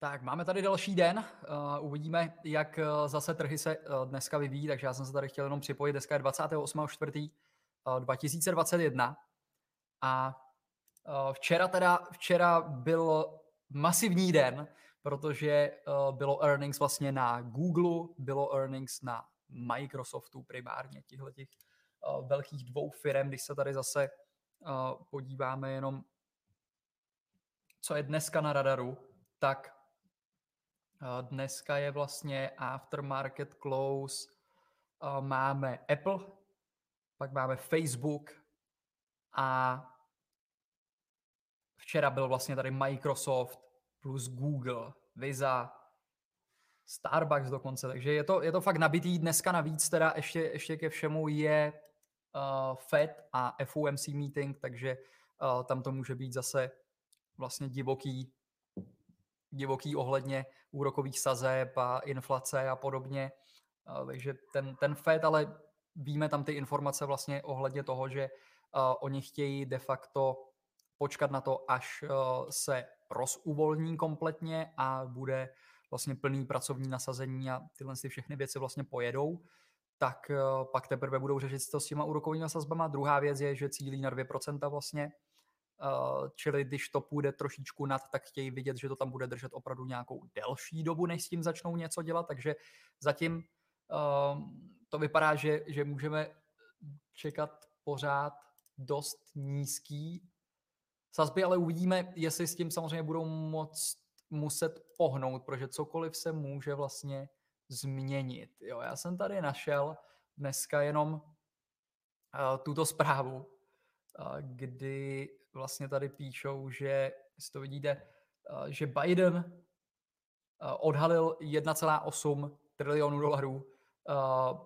Tak, máme tady další den. Uh, uvidíme, jak uh, zase trhy se uh, dneska vyvíjí, takže já jsem se tady chtěl jenom připojit. Dneska je 28.4. Uh, 2021 a včera teda, včera byl masivní den, protože bylo earnings vlastně na Google, bylo earnings na Microsoftu primárně, těchto těch velkých dvou firm, když se tady zase podíváme jenom, co je dneska na radaru, tak Dneska je vlastně aftermarket close, máme Apple, pak máme Facebook a včera byl vlastně tady Microsoft plus Google, Visa, Starbucks dokonce, takže je to, je to fakt nabitý. Dneska navíc teda ještě, ještě ke všemu je uh, Fed a FOMC meeting, takže uh, tam to může být zase vlastně divoký divoký ohledně úrokových sazeb a inflace a podobně. Takže ten, ten Fed, ale víme tam ty informace vlastně ohledně toho, že oni chtějí de facto počkat na to, až se rozuvolní kompletně a bude vlastně plný pracovní nasazení a tyhle ty všechny věci vlastně pojedou, tak pak teprve budou řešit to s těma úrokovými sazbama. Druhá věc je, že cílí na 2% vlastně, Uh, čili když to půjde trošičku nad, tak chtějí vidět, že to tam bude držet opravdu nějakou delší dobu, než s tím začnou něco dělat, takže zatím uh, to vypadá, že, že můžeme čekat pořád dost nízký sazby, ale uvidíme, jestli s tím samozřejmě budou moc muset pohnout, protože cokoliv se může vlastně změnit. Jo, já jsem tady našel dneska jenom uh, tuto zprávu, kdy vlastně tady píšou, že, jestli to vidíte, že Biden odhalil 1,8 trilionů dolarů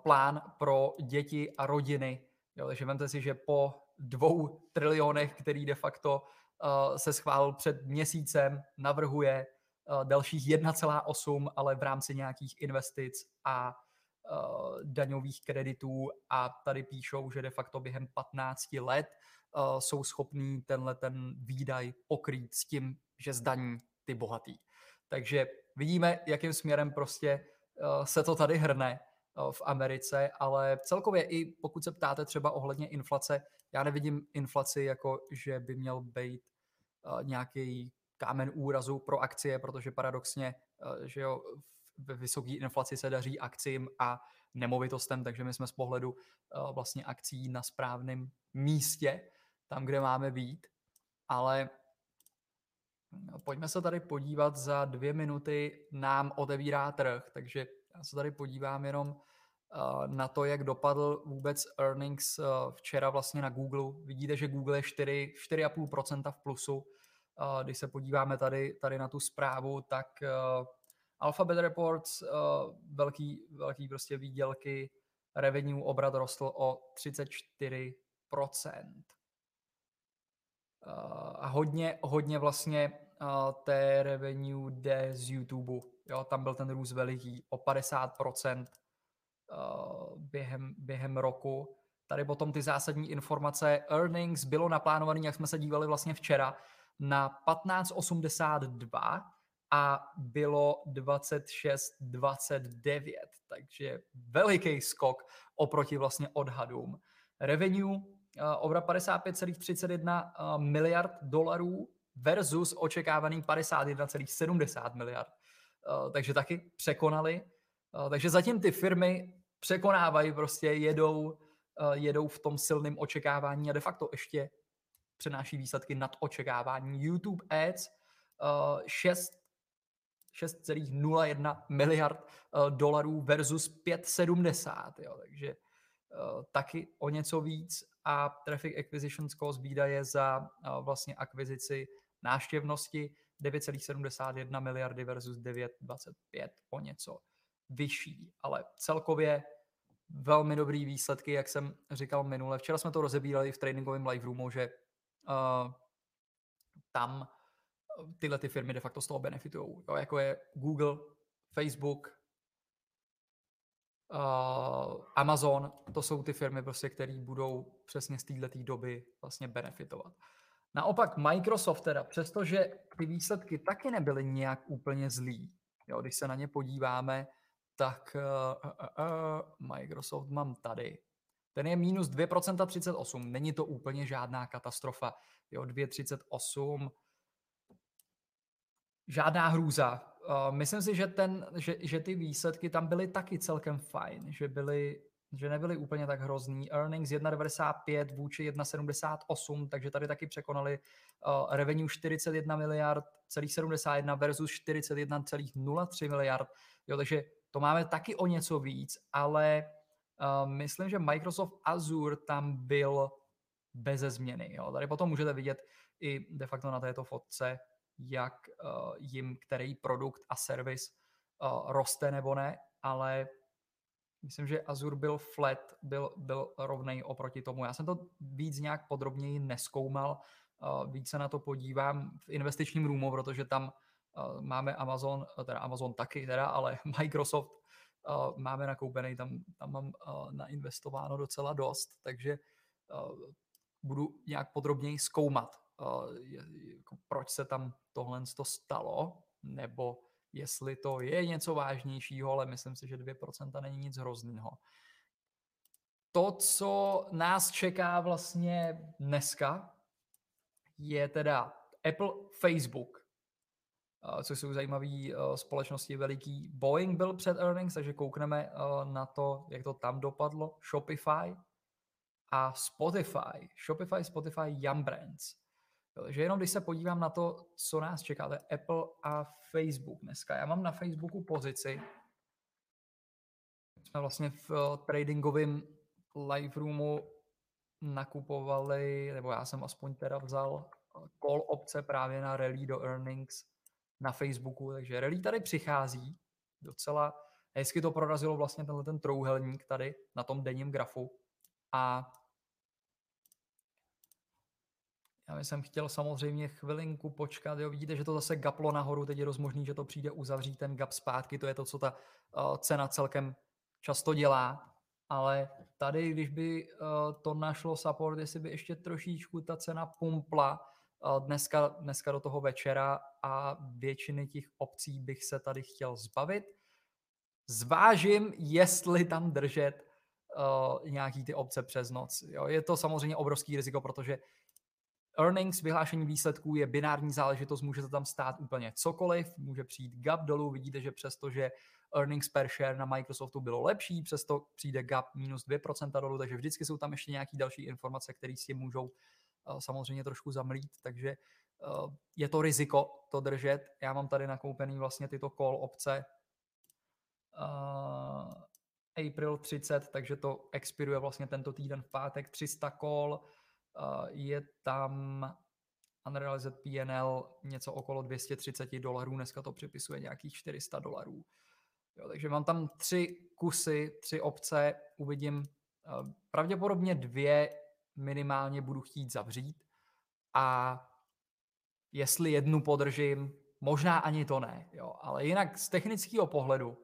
plán pro děti a rodiny. Jo, takže vemte si, že po dvou trilionech, který de facto se schválil před měsícem, navrhuje dalších 1,8, ale v rámci nějakých investic a daňových kreditů a tady píšou, že de facto během 15 let uh, jsou schopní tenhle ten výdaj pokrýt s tím, že zdaní ty bohatý. Takže vidíme, jakým směrem prostě uh, se to tady hrne uh, v Americe, ale celkově i pokud se ptáte třeba ohledně inflace, já nevidím inflaci jako, že by měl být nějaký kámen úrazu pro akcie, protože paradoxně, že jo, ve vysoké inflaci se daří akcím a nemovitostem, takže my jsme z pohledu vlastně akcí na správném místě tam, kde máme být, ale no, pojďme se tady podívat, za dvě minuty nám otevírá trh, takže já se tady podívám jenom uh, na to, jak dopadl vůbec earnings uh, včera vlastně na Google. Vidíte, že Google je 4, 4,5% v plusu. Uh, když se podíváme tady, tady na tu zprávu, tak Alphabet Reports, velký, velký prostě výdělky, revenue obrat rostl o 34% a hodně, hodně vlastně té revenue jde z YouTube. Jo, tam byl ten růst veliký o 50% během, během roku. Tady potom ty zásadní informace. Earnings bylo naplánovaný, jak jsme se dívali vlastně včera, na 1582 a bylo 26,29, takže veliký skok oproti vlastně odhadům. Revenue obrat 55,31 miliard dolarů versus očekávaný 51,70 miliard. Takže taky překonali. Takže zatím ty firmy překonávají, prostě jedou, jedou v tom silném očekávání a de facto ještě přenáší výsledky nad očekávání. YouTube Ads 6 6,01 miliard dolarů versus 5,70. Jo, takže taky o něco víc a Traffic Acquisition Cost výdaje za vlastně akvizici náštěvnosti 9,71 miliardy versus 9,25 o něco vyšší. Ale celkově velmi dobrý výsledky, jak jsem říkal minule. Včera jsme to rozebírali v tréninkovém live roomu, že uh, tam tyhle ty firmy de facto z toho benefitují. Jako je Google, Facebook, Amazon, to jsou ty firmy, prostě, které budou přesně z této doby vlastně benefitovat. Naopak Microsoft teda, přestože ty výsledky taky nebyly nějak úplně zlý, jo, když se na ně podíváme, tak uh, uh, uh, Microsoft mám tady. Ten je minus 2% 38, není to úplně žádná katastrofa. Jo, 2,38, žádná hrůza. Myslím si, že, ten, že, že ty výsledky tam byly taky celkem fajn, že byly že nebyly úplně tak hrozný. Earnings 1,95 vůči 1,78, takže tady taky překonali uh, revenue 41 miliard, celých 71 versus 41,03 miliard. Jo, takže to máme taky o něco víc, ale uh, myslím, že Microsoft Azure tam byl beze změny. Jo. Tady potom můžete vidět i de facto na této fotce, jak uh, jim který produkt a servis uh, roste nebo ne, ale Myslím, že Azure byl flat, byl, byl rovnej oproti tomu. Já jsem to víc nějak podrobněji neskoumal, uh, víc se na to podívám v investičním roomu, protože tam máme Amazon, teda Amazon taky, teda, ale Microsoft máme nakoupený, tam, tam mám nainvestováno docela dost, takže budu nějak podrobněji zkoumat, je, jako proč se tam tohle stalo, nebo jestli to je něco vážnějšího, ale myslím si, že 2% není nic hrozného. To, co nás čeká vlastně dneska, je teda Apple, Facebook, což jsou zajímavé společnosti veliký. Boeing byl před earnings, takže koukneme na to, jak to tam dopadlo. Shopify a Spotify. Shopify, Spotify, Yum Brands. Takže jenom když se podívám na to, co nás čeká, to je Apple a Facebook dneska. Já mám na Facebooku pozici, jsme vlastně v uh, tradingovém live roomu nakupovali, nebo já jsem aspoň teda vzal eh, call opce právě na rally do earnings na Facebooku, takže rally tady přichází docela hezky to prorazilo vlastně tenhle ten trouhelník tady na tom denním grafu. A já jsem chtěl samozřejmě chvilinku počkat, jo, vidíte, že to zase gaplo nahoru, teď je dost možný, že to přijde uzavřít ten gap zpátky, to je to, co ta uh, cena celkem často dělá, ale tady, když by uh, to našlo support, jestli by ještě trošičku ta cena pumpla uh, dneska, dneska do toho večera a většiny těch opcí bych se tady chtěl zbavit. Zvážím, jestli tam držet uh, nějaký ty opce přes noc. Jo, je to samozřejmě obrovský riziko, protože Earnings, vyhlášení výsledků je binární záležitost, může to tam stát úplně cokoliv, může přijít gap dolů, vidíte, že přesto, že earnings per share na Microsoftu bylo lepší, přesto přijde gap minus 2% dolů, takže vždycky jsou tam ještě nějaké další informace, které si můžou uh, samozřejmě trošku zamlít, takže uh, je to riziko to držet. Já mám tady nakoupený vlastně tyto call opce uh, April 30, takže to expiruje vlastně tento týden v pátek 300 call, je tam unrealized PNL něco okolo 230 dolarů, dneska to připisuje nějakých 400 dolarů. Jo, takže mám tam tři kusy, tři obce, uvidím, pravděpodobně dvě minimálně budu chtít zavřít a jestli jednu podržím, možná ani to ne, jo, ale jinak z technického pohledu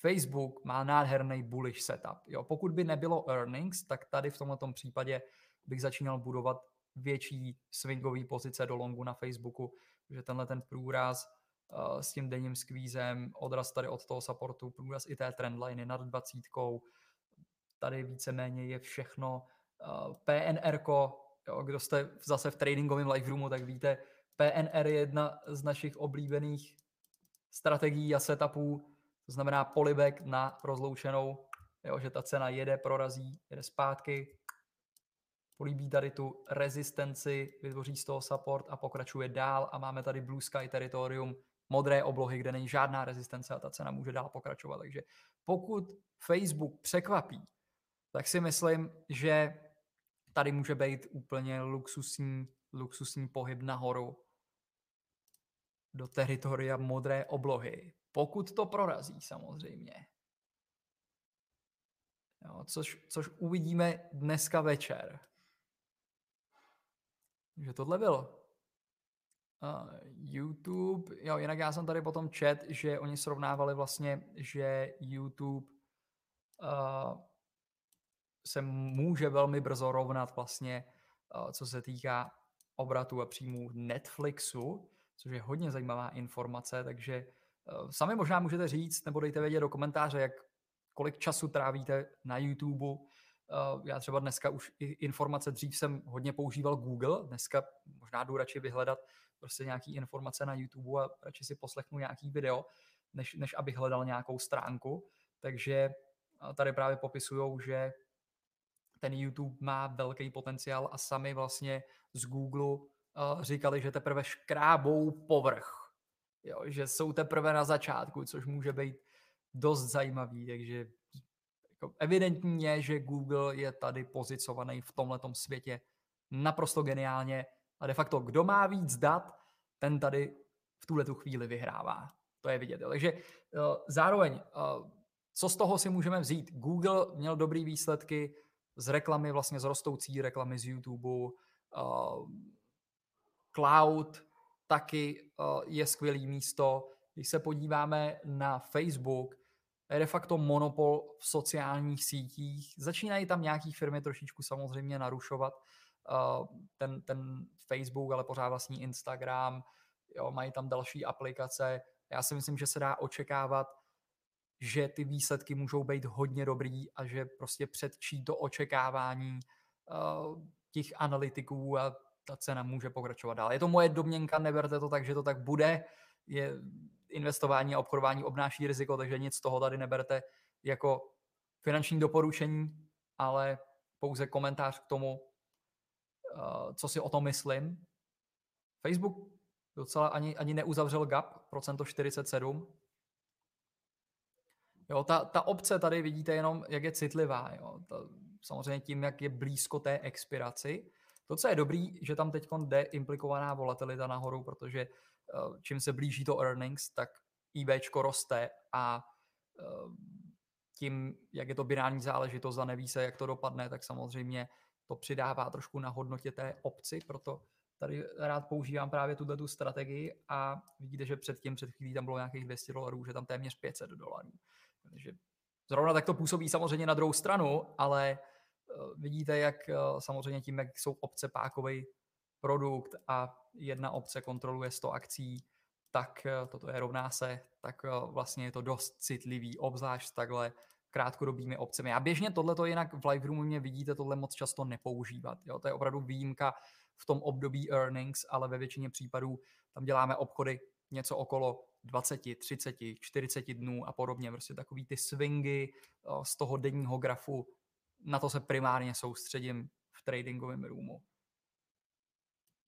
Facebook má nádherný bullish setup. Jo. Pokud by nebylo earnings, tak tady v tomto případě bych začínal budovat větší swingový pozice do longu na Facebooku, že tenhle ten průraz uh, s tím denním skvízem, odraz tady od toho supportu, průraz i té trendliny nad 20, tady víceméně je všechno. Uh, PNR, kdo jste zase v tradingovém live roomu, tak víte, PNR je jedna z našich oblíbených strategií a setupů, to znamená polibek na rozloučenou, jo, že ta cena jede, prorazí, jede zpátky, políbí tady tu rezistenci, vytvoří z toho support a pokračuje dál a máme tady Blue Sky teritorium, modré oblohy, kde není žádná rezistence a ta cena může dál pokračovat. Takže pokud Facebook překvapí, tak si myslím, že tady může být úplně luxusní, luxusní pohyb nahoru do teritoria modré oblohy. Pokud to prorazí samozřejmě. Jo, což, což uvidíme dneska večer. Takže tohle bylo. Uh, YouTube, jo, jinak já jsem tady potom čet, že oni srovnávali vlastně, že YouTube uh, se může velmi brzo rovnat vlastně, uh, co se týká obratu a příjmů Netflixu, což je hodně zajímavá informace, takže uh, sami možná můžete říct, nebo dejte vědět do komentáře, jak kolik času trávíte na YouTube. Uh, já třeba dneska už informace, dřív jsem hodně používal Google, dneska možná jdu radši vyhledat prostě nějaký informace na YouTube a radši si poslechnu nějaký video, než, než abych hledal nějakou stránku. Takže tady právě popisují, že ten YouTube má velký potenciál a sami vlastně z Google uh, říkali, že teprve škrábou povrch. Jo, že jsou teprve na začátku, což může být dost zajímavý, takže jako evidentní je, že Google je tady pozicovaný v tomhletom světě naprosto geniálně a de facto, kdo má víc dat, ten tady v tuhle tu chvíli vyhrává. To je vidět. Takže uh, zároveň, uh, co z toho si můžeme vzít? Google měl dobrý výsledky z reklamy, vlastně z rostoucí reklamy z YouTube. Uh, cloud taky je skvělý místo. Když se podíváme na Facebook, de facto monopol v sociálních sítích. Začínají tam nějaké firmy trošičku samozřejmě narušovat uh, ten, ten Facebook, ale pořád vlastní Instagram, jo, mají tam další aplikace. Já si myslím, že se dá očekávat, že ty výsledky můžou být hodně dobrý a že prostě předčí to očekávání uh, těch analytiků a ta cena může pokračovat dál. Je to moje domněnka, neberte to tak, že to tak bude. Je investování a obchodování obnáší riziko, takže nic z toho tady neberte jako finanční doporučení, ale pouze komentář k tomu, uh, co si o tom myslím. Facebook docela ani, ani neuzavřel gap, procento 47. Jo, ta, ta obce tady vidíte jenom, jak je citlivá. Jo. Ta, samozřejmě tím, jak je blízko té expiraci. To, co je dobrý, že tam teď jde implikovaná volatilita nahoru, protože čím se blíží to earnings, tak IBčko roste a uh, tím, jak je to binární záležitost a neví se, jak to dopadne, tak samozřejmě to přidává trošku na hodnotě té obci, proto tady rád používám právě tuto tu strategii a vidíte, že předtím, před chvílí tam bylo nějakých 200 dolarů, že tam téměř 500 dolarů. Takže zrovna tak to působí samozřejmě na druhou stranu, ale uh, vidíte, jak samozřejmě tím, jak jsou obce pákový produkt a jedna obce kontroluje 100 akcí, tak uh, toto je rovná se, tak vlastně je to dost citlivý, obzvlášť s takhle krátkodobými obcemi. A běžně tohle jinak v live roomu mě vidíte tohle moc často nepoužívat. Jo? To je opravdu výjimka v tom období earnings, ale ve většině případů tam děláme obchody něco okolo 20, 30, 40 dnů a podobně. Prostě takový ty swingy z toho denního grafu, na to se primárně soustředím v tradingovém roomu.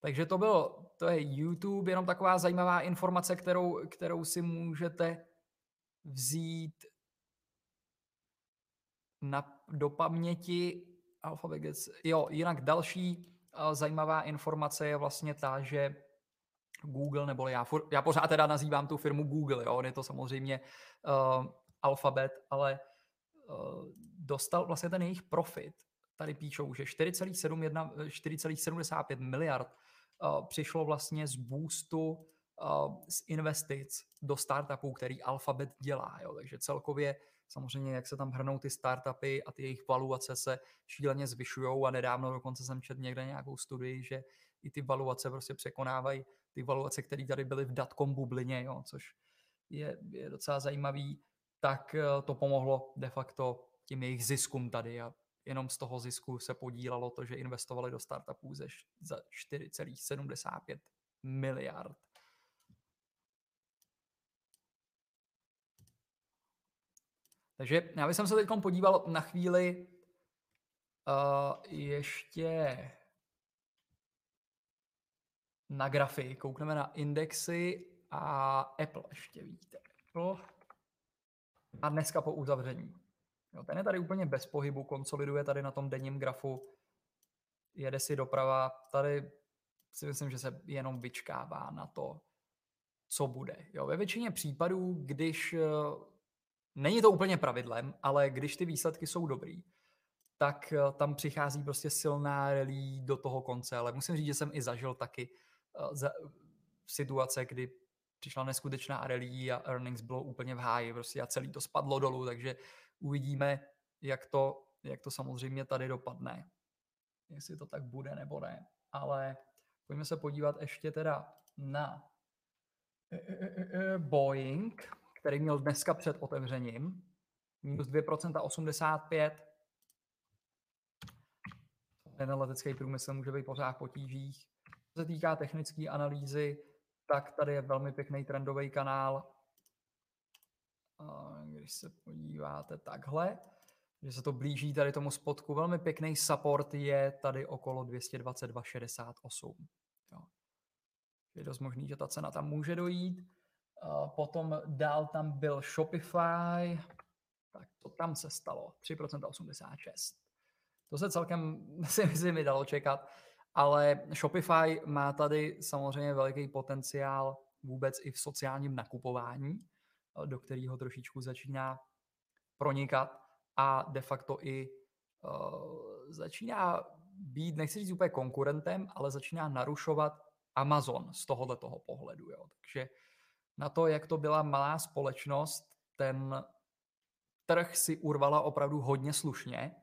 Takže to bylo, to je YouTube, jenom taková zajímavá informace, kterou, kterou si můžete vzít na, do paměti. Alphabet Jo, jinak další uh, zajímavá informace je vlastně ta, že Google, nebo já, já pořád teda nazývám tu firmu Google, jo, on je to samozřejmě uh, Alphabet, ale uh, dostal vlastně ten jejich profit, tady píšou, že 4,75 miliard přišlo vlastně z boostu uh, z investic do startupů, který Alphabet dělá. Jo. Takže celkově samozřejmě, jak se tam hrnou ty startupy a ty jejich valuace se šíleně zvyšují a nedávno dokonce jsem četl někde nějakou studii, že i ty valuace prostě překonávají ty valuace, které tady byly v datkom bublině, jo, což je, je docela zajímavý, tak eh, to pomohlo de facto tím jejich ziskům tady a jenom z toho zisku se podílalo to, že investovali do startupů ze, za 4,75 miliard. Takže já bych se teď podíval na chvíli uh, ještě na grafy, koukneme na indexy a Apple ještě vidíte. Apple a dneska po uzavření. Jo, ten je tady úplně bez pohybu, konsoliduje tady na tom denním grafu, jede si doprava. Tady si myslím, že se jenom vyčkává na to, co bude. Jo, ve většině případů, když Není to úplně pravidlem, ale když ty výsledky jsou dobrý, tak eh, tam přichází prostě silná rally do toho konce, ale musím říct, že jsem i zažil taky uh, za, situace, kdy přišla neskutečná rally a earnings bylo úplně v háji prostě a celý to spadlo dolů, takže uvidíme, jak to, jak to samozřejmě tady dopadne. Jestli to tak bude nebo ne. Ale Pojďme se podívat ještě teda na e, e, e, Boeing, který měl dneska před otevřením. Minus 2% 85. Ten letecký průmysl může být pořád potížích. Co se týká technické analýzy, tak tady je velmi pěkný trendový kanál. Když se podíváte takhle, že se to blíží tady tomu spotku, velmi pěkný support je tady okolo 222,68. Je dost možný, že ta cena tam může dojít. Potom dál tam byl Shopify, tak to tam se stalo, 3% 86. To se celkem si myslím mi dalo čekat, ale Shopify má tady samozřejmě veliký potenciál vůbec i v sociálním nakupování, do kterého trošičku začíná pronikat a de facto i uh, začíná být, nechci říct úplně konkurentem, ale začíná narušovat Amazon z tohohle toho pohledu. Jo. Takže na to, jak to byla malá společnost, ten trh si urvala opravdu hodně slušně.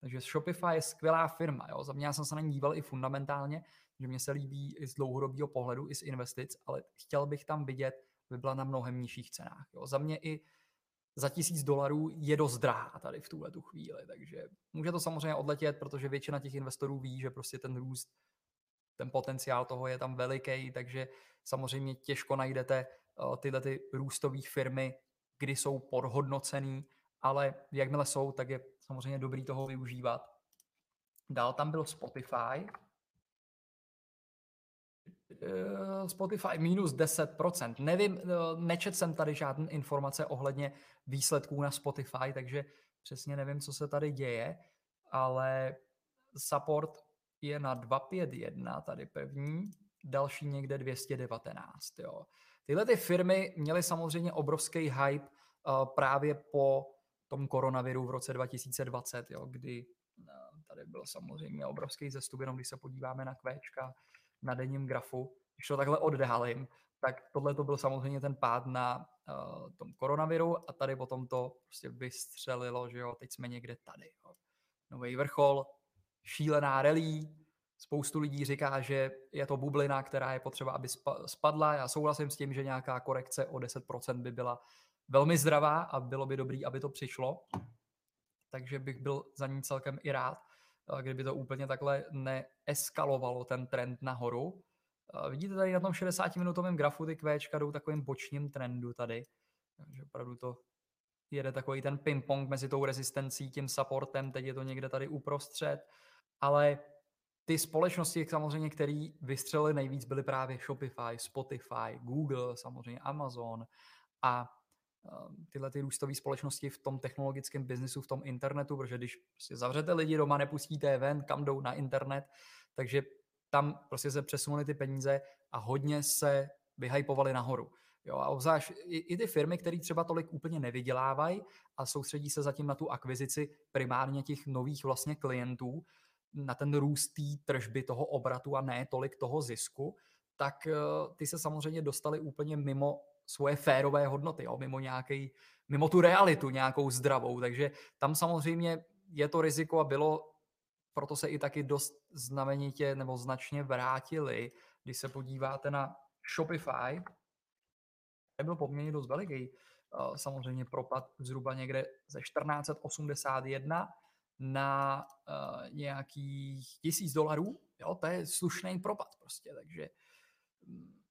Takže Shopify je skvělá firma. Jo. Za mě já jsem se na ní díval i fundamentálně, že mě se líbí i z dlouhodobého pohledu, i z investic, ale chtěl bych tam vidět, by byla na mnohem nižších cenách. Jo. Za mě i za tisíc dolarů je dost drahá tady v tuhle tu chvíli, takže může to samozřejmě odletět, protože většina těch investorů ví, že prostě ten růst, ten potenciál toho je tam veliký, takže samozřejmě těžko najdete uh, tyhle ty růstové firmy, kdy jsou podhodnocený, ale jakmile jsou, tak je samozřejmě dobrý toho využívat. Dál tam byl Spotify, Eh, Spotify minus 10%. Nevím, eh, nečet jsem tady žádné informace ohledně výsledků na Spotify, takže přesně nevím, co se tady děje, ale support je na 251, tady první, další někde 219. Jo. Tyhle ty firmy měly samozřejmě obrovský hype uh, právě po tom koronaviru v roce 2020, jo, kdy tady byl samozřejmě obrovský zestup, jenom když se podíváme na kvéčka, na denním grafu, když to takhle oddálím, tak tohle to byl samozřejmě ten pád na uh, tom koronaviru a tady potom to prostě vystřelilo, že jo, teď jsme někde tady. Jo. Nový vrchol, šílená rally, spoustu lidí říká, že je to bublina, která je potřeba, aby spadla. Já souhlasím s tím, že nějaká korekce o 10% by byla velmi zdravá a bylo by dobrý, aby to přišlo. Takže bych byl za ní celkem i rád kdyby to úplně takhle neeskalovalo ten trend nahoru. Vidíte tady na tom 60-minutovém grafu ty kvéčka jdou takovým bočním trendu tady. Takže opravdu to jede takový ten ping-pong mezi tou rezistencí, tím supportem, teď je to někde tady uprostřed, ale ty společnosti samozřejmě, které vystřelily nejvíc, byly právě Shopify, Spotify, Google, samozřejmě Amazon a tyhle ty růstové společnosti v tom technologickém biznisu, v tom internetu, protože když prostě zavřete lidi doma, nepustíte ven, kam jdou na internet, takže tam prostě se přesunuly ty peníze a hodně se vyhypovali nahoru. Jo, a obzvlášť i, i ty firmy, které třeba tolik úplně nevydělávají a soustředí se zatím na tu akvizici primárně těch nových vlastně klientů, na ten růst té tržby toho obratu a ne tolik toho zisku, tak uh, ty se samozřejmě dostali úplně mimo svoje férové hodnoty, jo, mimo, nějaký, mimo tu realitu nějakou zdravou. Takže tam samozřejmě je to riziko a bylo, proto se i taky dost znamenitě nebo značně vrátili, když se podíváte na Shopify, byl poměrně dost veliký, samozřejmě propad zhruba někde ze 1481 na uh, nějakých tisíc dolarů, jo, to je slušný propad prostě, takže mm,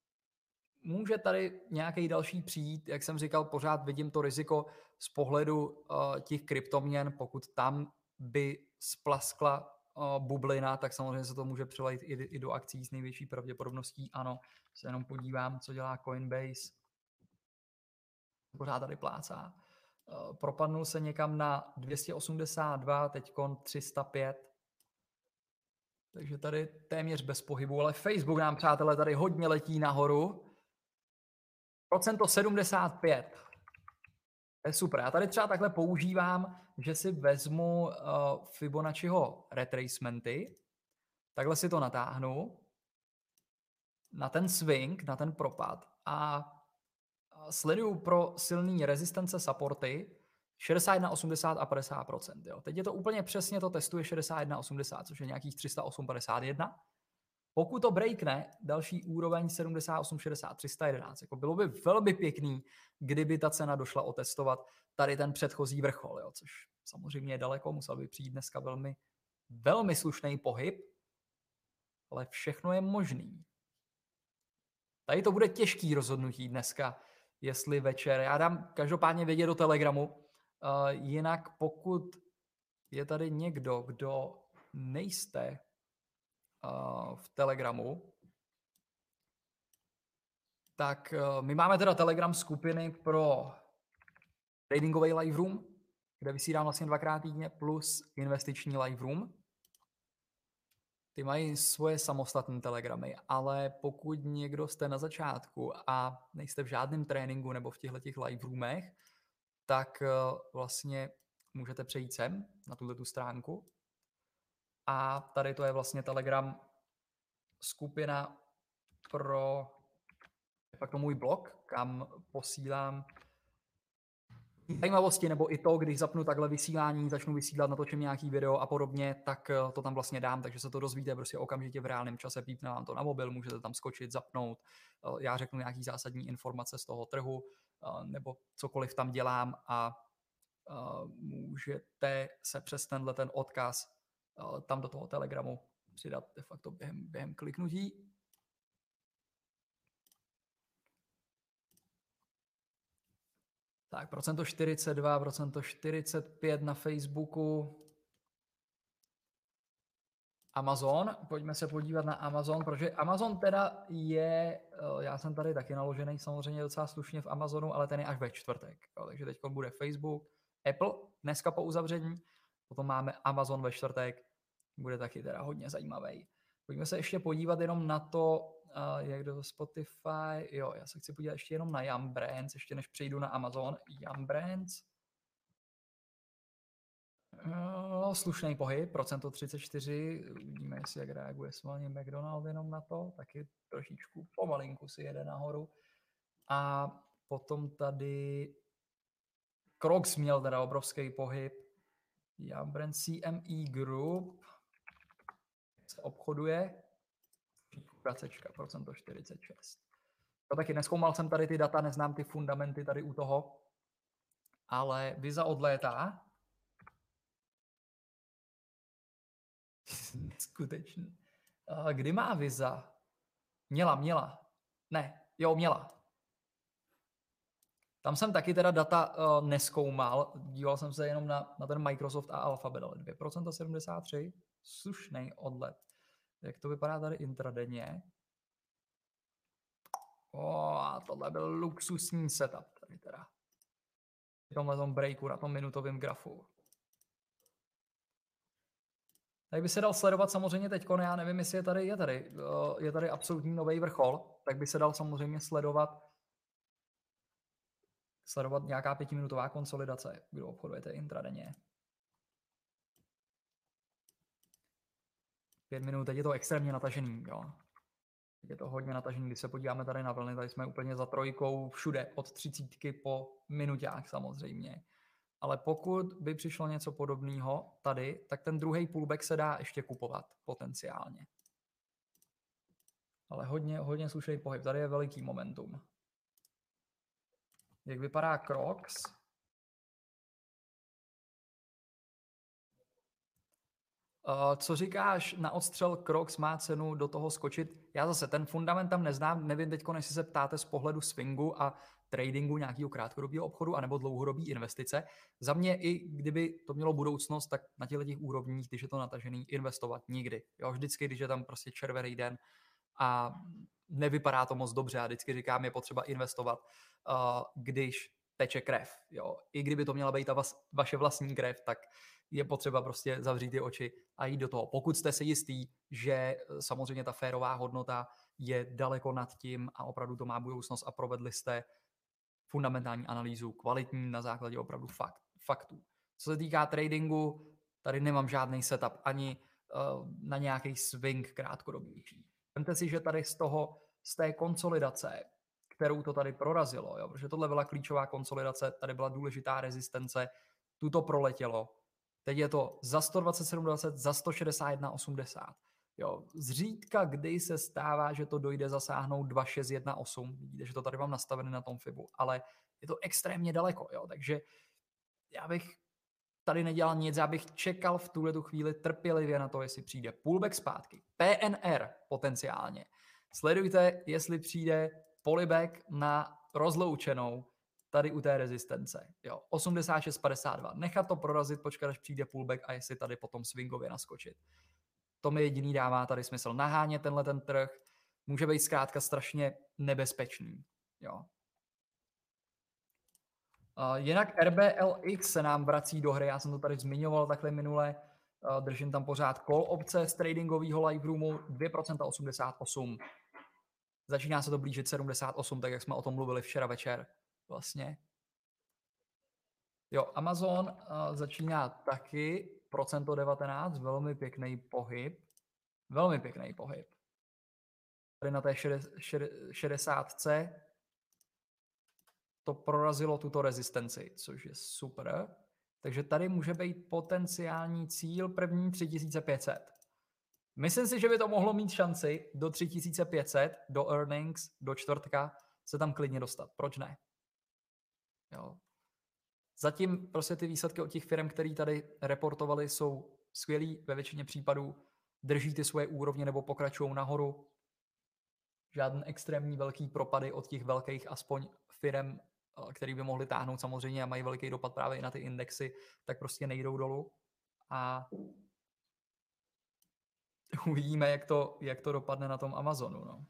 může tady nějaký další přijít, jak jsem říkal, pořád vidím to riziko z pohledu uh, těch kryptoměn, pokud tam by splaskla uh, bublina, tak samozřejmě se to může přelejt i, i do akcí s největší pravděpodobností. Ano, se jenom podívám, co dělá Coinbase. Pořád tady plácá. Uh, propadnul se někam na 282, teď 305. Takže tady téměř bez pohybu, ale Facebook nám, přátelé, tady hodně letí nahoru. Procento 75. To je super. Já tady třeba takhle používám, že si vezmu uh, Fibonacciho retracementy, takhle si to natáhnu na ten swing, na ten propad a sleduju pro silný rezistence supporty 61, 80 a 50 jo. Teď je to úplně přesně, to testuje 61, 80, což je nějakých 308, 51. Pokud to breakne, další úroveň 78, 60, 311. Jako bylo by velmi pěkný, kdyby ta cena došla otestovat tady ten předchozí vrchol, jo, což samozřejmě je daleko, musel by přijít dneska velmi, velmi slušný pohyb, ale všechno je možný. Tady to bude těžký rozhodnutí dneska, jestli večer. Já dám každopádně vědět do Telegramu, uh, jinak pokud je tady někdo, kdo nejste v Telegramu, tak uh, my máme teda Telegram skupiny pro tradingový live room, kde vysílám vlastně dvakrát týdně, plus investiční live room. Ty mají svoje samostatné telegramy, ale pokud někdo jste na začátku a nejste v žádném tréninku nebo v těchto těch live roomech, tak eh, vlastně můžete přejít sem na tuhle tu stránku. A tady to je vlastně Telegram skupina pro pak to můj blog, kam posílám zajímavosti, nebo i to, když zapnu takhle vysílání, začnu vysílat, natočím nějaký video a podobně, tak eh, to tam vlastně dám, takže se to dozvíte prostě okamžitě v reálném čase, pípne vám to na mobil, můžete tam skočit, zapnout, eh, já řeknu nějaký zásadní informace z toho trhu, eh, nebo cokoliv tam dělám a můžete se přes tenhle ten odkaz tam do toho telegramu přidat de facto během, během kliknutí. Tak, procento 42, procento 45 na Facebooku. Amazon, pojďme se podívat na Amazon, protože Amazon teda je, eh, já jsem tady taky naložený samozřejmě docela slušně v Amazonu, ale ten je až ve čtvrtek. Takže teď bude Facebook, Apple dneska po uzavření, potom máme Amazon ve čtvrtek, bude taky teda hodně zajímavý. Pojďme se ještě podívat jenom na to, uh, jak do Spotify, jo, já se chci podívat ještě jenom na Yum Brands, ještě než přejdu na Amazon. Yum Brands, No, slušný pohyb, procento 34, uvidíme, jestli jak reaguje svalně McDonald jenom na to, taky trošičku pomalinku si jede nahoru. A potom tady Crocs měl teda obrovský pohyb, Yum Brand CME Group se obchoduje, pracečka, procento 46. To taky neskoumal jsem tady ty data, neznám ty fundamenty tady u toho, ale Visa odlétá. Skutečně. Kdy má Visa? Měla, měla. Ne, jo, měla. Tam jsem taky teda data uh, neskoumal, díval jsem se jenom na, na ten Microsoft a Alphabet, ale 2% 73, slušný odlet. Jak to vypadá tady intradenně? O, a tohle byl luxusní setup tady teda. V tomhle tom breaku, na tom minutovém grafu. Tak by se dal sledovat samozřejmě teď, já nevím, jestli je tady, je tady, je tady absolutní nový vrchol, tak by se dal samozřejmě sledovat sledovat nějaká pětiminutová konsolidace, kdo obchodujete intradenně. Pět minut, teď je to extrémně natažený, jo. Teď je to hodně natažený, když se podíváme tady na vlny, tady jsme úplně za trojkou všude, od třicítky po minuták samozřejmě. Ale pokud by přišlo něco podobného tady, tak ten druhý pullback se dá ještě kupovat potenciálně. Ale hodně, hodně slušný pohyb. Tady je veliký momentum. Jak vypadá Crocs? Uh, co říkáš, na odstřel Crocs má cenu do toho skočit? Já zase ten fundament tam neznám, nevím teď, jestli se ptáte z pohledu swingu a tradingu nějakého krátkodobého obchodu anebo dlouhodobé investice. Za mě i kdyby to mělo budoucnost, tak na těch úrovních, když je to natažený, investovat nikdy. Jo, vždycky, když je tam prostě červený den a nevypadá to moc dobře a vždycky říkám, je potřeba investovat, uh, když teče krev. Jo. I kdyby to měla být ta vaše vlastní krev, tak je potřeba prostě zavřít ty oči a jít do toho. Pokud jste si jistý, že eh, samozřejmě ta férová hodnota je daleko nad tím a opravdu to má budoucnost a provedli jste fundamentální analýzu, kvalitní na základě opravdu fakt, faktů. Co se týká tradingu, tady nemám žádný setup ani uh, na nějaký swing krátkodobější. Vemte si, že tady z toho, z té konsolidace, kterou to tady prorazilo, jo, protože tohle byla klíčová konsolidace, tady byla důležitá rezistence, tuto proletělo, teď je to za 127,20, za 161,80. Jo, zřídka kdy se stává, že to dojde zasáhnout 2618. Vidíte, že to tady mám nastavené na tom FIBu, ale je to extrémně daleko, jo, takže já bych tady nedělal nic, já bych čekal v tuhle tu chvíli trpělivě na to, jestli přijde pullback zpátky, PNR potenciálně. Sledujte, jestli přijde polibek na rozloučenou tady u té rezistence. Jo, 86,52. Nechat to prorazit, počkat, až přijde pullback a jestli tady potom swingově naskočit. To mi jediný dává tady smysl. Nahánět tenhle ten trh může být zkrátka strašně nebezpečný. Jo. Jinak RBLX se nám vrací do hry, já jsem to tady zmiňoval takhle minule, uh, držím tam pořád call opce z tradingového live roomu 2% 88. Začíná se to blížit 78, tak jak jsme o tom mluvili včera večer vlastně. Jo, Amazon uh, začíná taky procento 19, velmi pěkný pohyb. Velmi pěkný pohyb. Tady na té 60 to prorazilo tuto rezistenci, což je super. Takže tady může být potenciální cíl první 3500. Myslím si, že by to mohlo mít šanci do 3500, do earnings, do čtvrtka se tam klidně dostat. Proč ne? Jo. Zatím prostě ty výsledky od těch firm, které tady reportovali, jsou skvělý ve většině případů. Drží ty svoje úrovně nebo pokračují nahoru. Žádný extrémní velký propady od těch velkých aspoň firm, který by mohli táhnout samozřejmě a mají velký dopad právě i na ty indexy, tak prostě nejdou dolů. A uvidíme, jak to, jak to dopadne na tom Amazonu. No.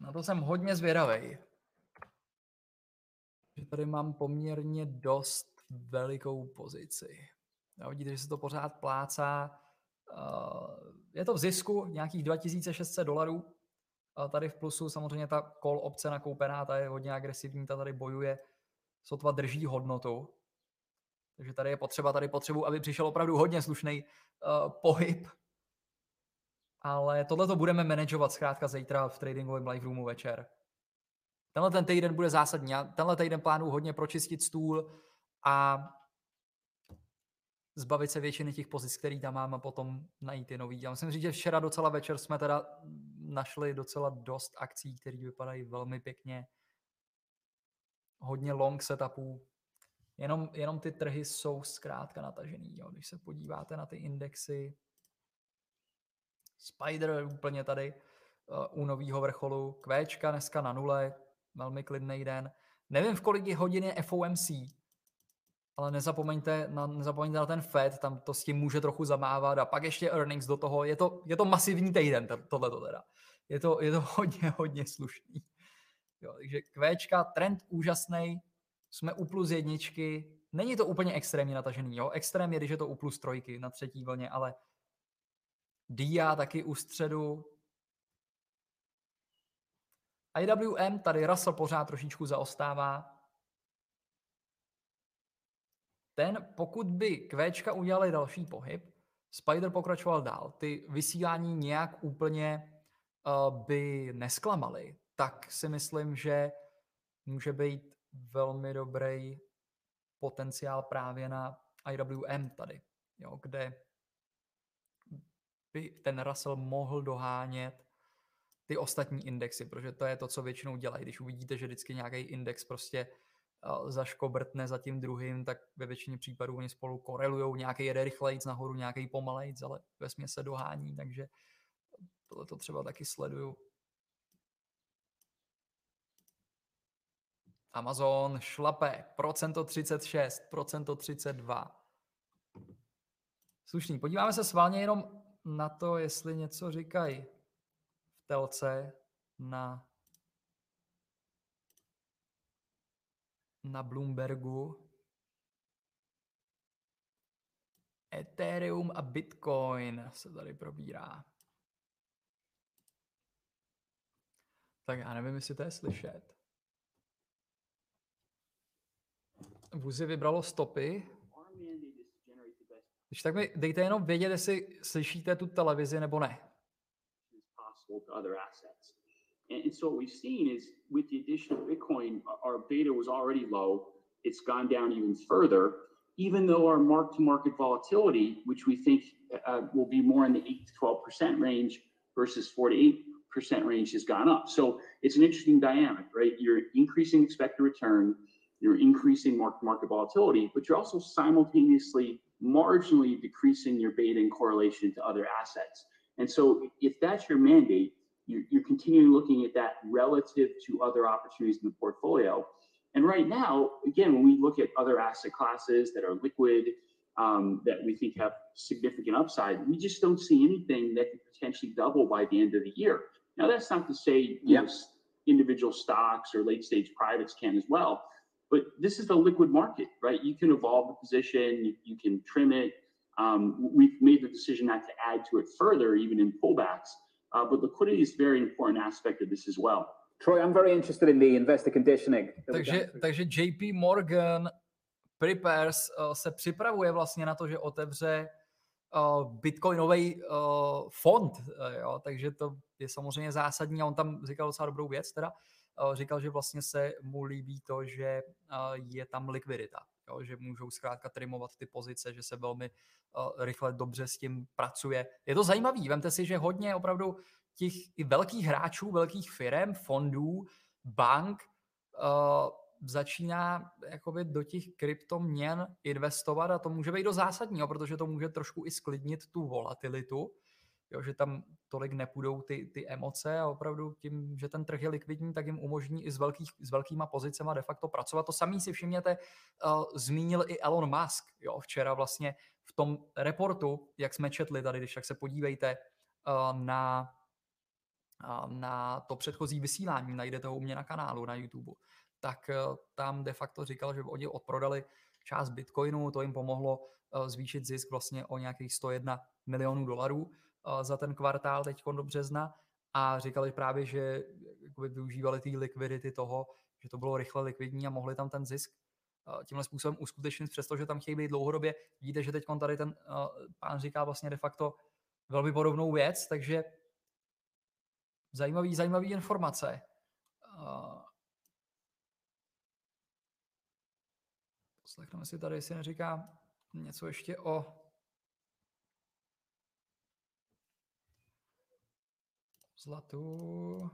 Na to jsem hodně zvědavý. Tady mám poměrně dost velikou pozici. Já vidíte, že se to pořád plácá. Je to v zisku nějakých 2600 dolarů. Tady v plusu samozřejmě ta call opce nakoupená, ta je hodně agresivní, ta tady bojuje, sotva drží hodnotu. Takže tady je potřeba, tady potřebu, aby přišel opravdu hodně slušný uh, pohyb. Ale tohle to budeme manažovat zkrátka zítra v tradingovém live roomu večer. Tenhle ten týden bude zásadní. Tenhle týden plánuju hodně pročistit stůl a zbavit se většiny těch pozic, který tam mám a potom najít ty nový. Já musím říct, že včera docela večer jsme teda našli docela dost akcí, které vypadají velmi pěkně. Hodně long setupů, Jenom, jenom ty trhy jsou zkrátka natažený. Jo. Když se podíváte na ty indexy, Spider úplně tady uh, u nového vrcholu, Kvéčka dneska na nule, velmi klidný den. Nevím, v kolik je hodin je FOMC, ale nezapomeňte na, nezapomeňte na ten Fed, tam to s tím může trochu zamávat a pak ještě earnings do toho. Je to, je to masivní týden, tohle teda. Je to, je to hodně, hodně slušný. Jo, takže Kvéčka, trend úžasný, jsme u plus jedničky. Není to úplně extrémně natažený, jo? Extrém je, když je to u plus trojky na třetí vlně, ale DIA taky u středu. IWM, tady Russell pořád trošičku zaostává. Ten, pokud by Kvéčka udělali další pohyb, Spider pokračoval dál, ty vysílání nějak úplně uh, by nesklamaly, tak si myslím, že může být velmi dobrý potenciál právě na IWM tady, jo, kde by ten Russell mohl dohánět ty ostatní indexy, protože to je to, co většinou dělají. Když uvidíte, že vždycky nějaký index prostě zaškobrtne za tím druhým, tak ve většině případů oni spolu korelují, nějaký jede rychlejc nahoru, nějaký pomalejc, ale ve se dohání, takže tohle to třeba taky sleduju. Amazon šlape, procento 36, procento 32. Slušný, podíváme se sválně jenom na to, jestli něco říkají v telce na, na Bloombergu. Ethereum a Bitcoin se tady probírá. Tak já nevím, jestli to je slyšet. Vuzi vybralo stopy. Když tak mi dejte jenom vědět, jestli slyšíte tu televizi nebo ne. And, so what we've seen is with the addition of Bitcoin, uh, our beta was already low. It's gone down even further. even though our mark-to-market volatility, which we think uh, uh, will be more in the 8 to 12% range versus 4%-8% range, has gone up. So it's an interesting dynamic, right? You're increasing expected return, you're increasing mark-to-market volatility, but you're also simultaneously marginally decreasing your beta and correlation to other assets. And so if that's your mandate, you're continuing looking at that relative to other opportunities in the portfolio. And right now, again, when we look at other asset classes that are liquid, um, that we think have significant upside, we just don't see anything that could potentially double by the end of the year. Now, that's not to say- Yeah... individual stocks or late-stage privates can as well, but this is a liquid market, right? You can evolve the position, you can trim it. Um, we've made the decision not to add to it further, even in pullbacks, but liquidity is a very important aspect of this as well. Troy, I'm very interested in the investor conditioning. Takže JP Morgan prepares se připravuje vlastně na to, že otevře bitcoinový fond, jo, takže to je samozřejmě zásadní a on tam říkal docela dobrou věc teda. Říkal, že vlastně se mu líbí to, že je tam likvidita, jo, že můžou zkrátka trimovat ty pozice, že se velmi rychle, dobře s tím pracuje. Je to zajímavý, vemte si, že hodně opravdu těch i velkých hráčů, velkých firem, fondů, bank začíná jakoby do těch kryptoměn investovat a to může být dost zásadní, protože to může trošku i sklidnit tu volatilitu, jo, že tam tolik nepůjdou ty, ty emoce a opravdu tím, že ten trh je likvidní, tak jim umožní i s, velkých, s velkýma pozicema de facto pracovat. To samý si všimněte, uh, zmínil i Elon Musk, jo, včera vlastně v tom reportu, jak jsme četli tady, když tak se podívejte uh, na, uh, na to předchozí vysílání, najdete ho u mě na kanálu na YouTube, tak uh, tam de facto říkal, že oni odprodali část Bitcoinu, to jim pomohlo uh, zvýšit zisk vlastně o nějakých 101 milionů dolarů za ten kvartál teď do března a říkali právě, že využívali ty likvidity toho, že to bylo rychle likvidní a mohli tam ten zisk tímhle způsobem uskutečnit, přestože tam chtějí být dlouhodobě. Vidíte, že teď tady ten pán říká vlastně de facto velmi podobnou věc, takže zajímavý, zajímavý informace. Poslechneme si tady, jestli neříká něco ještě o zlatu.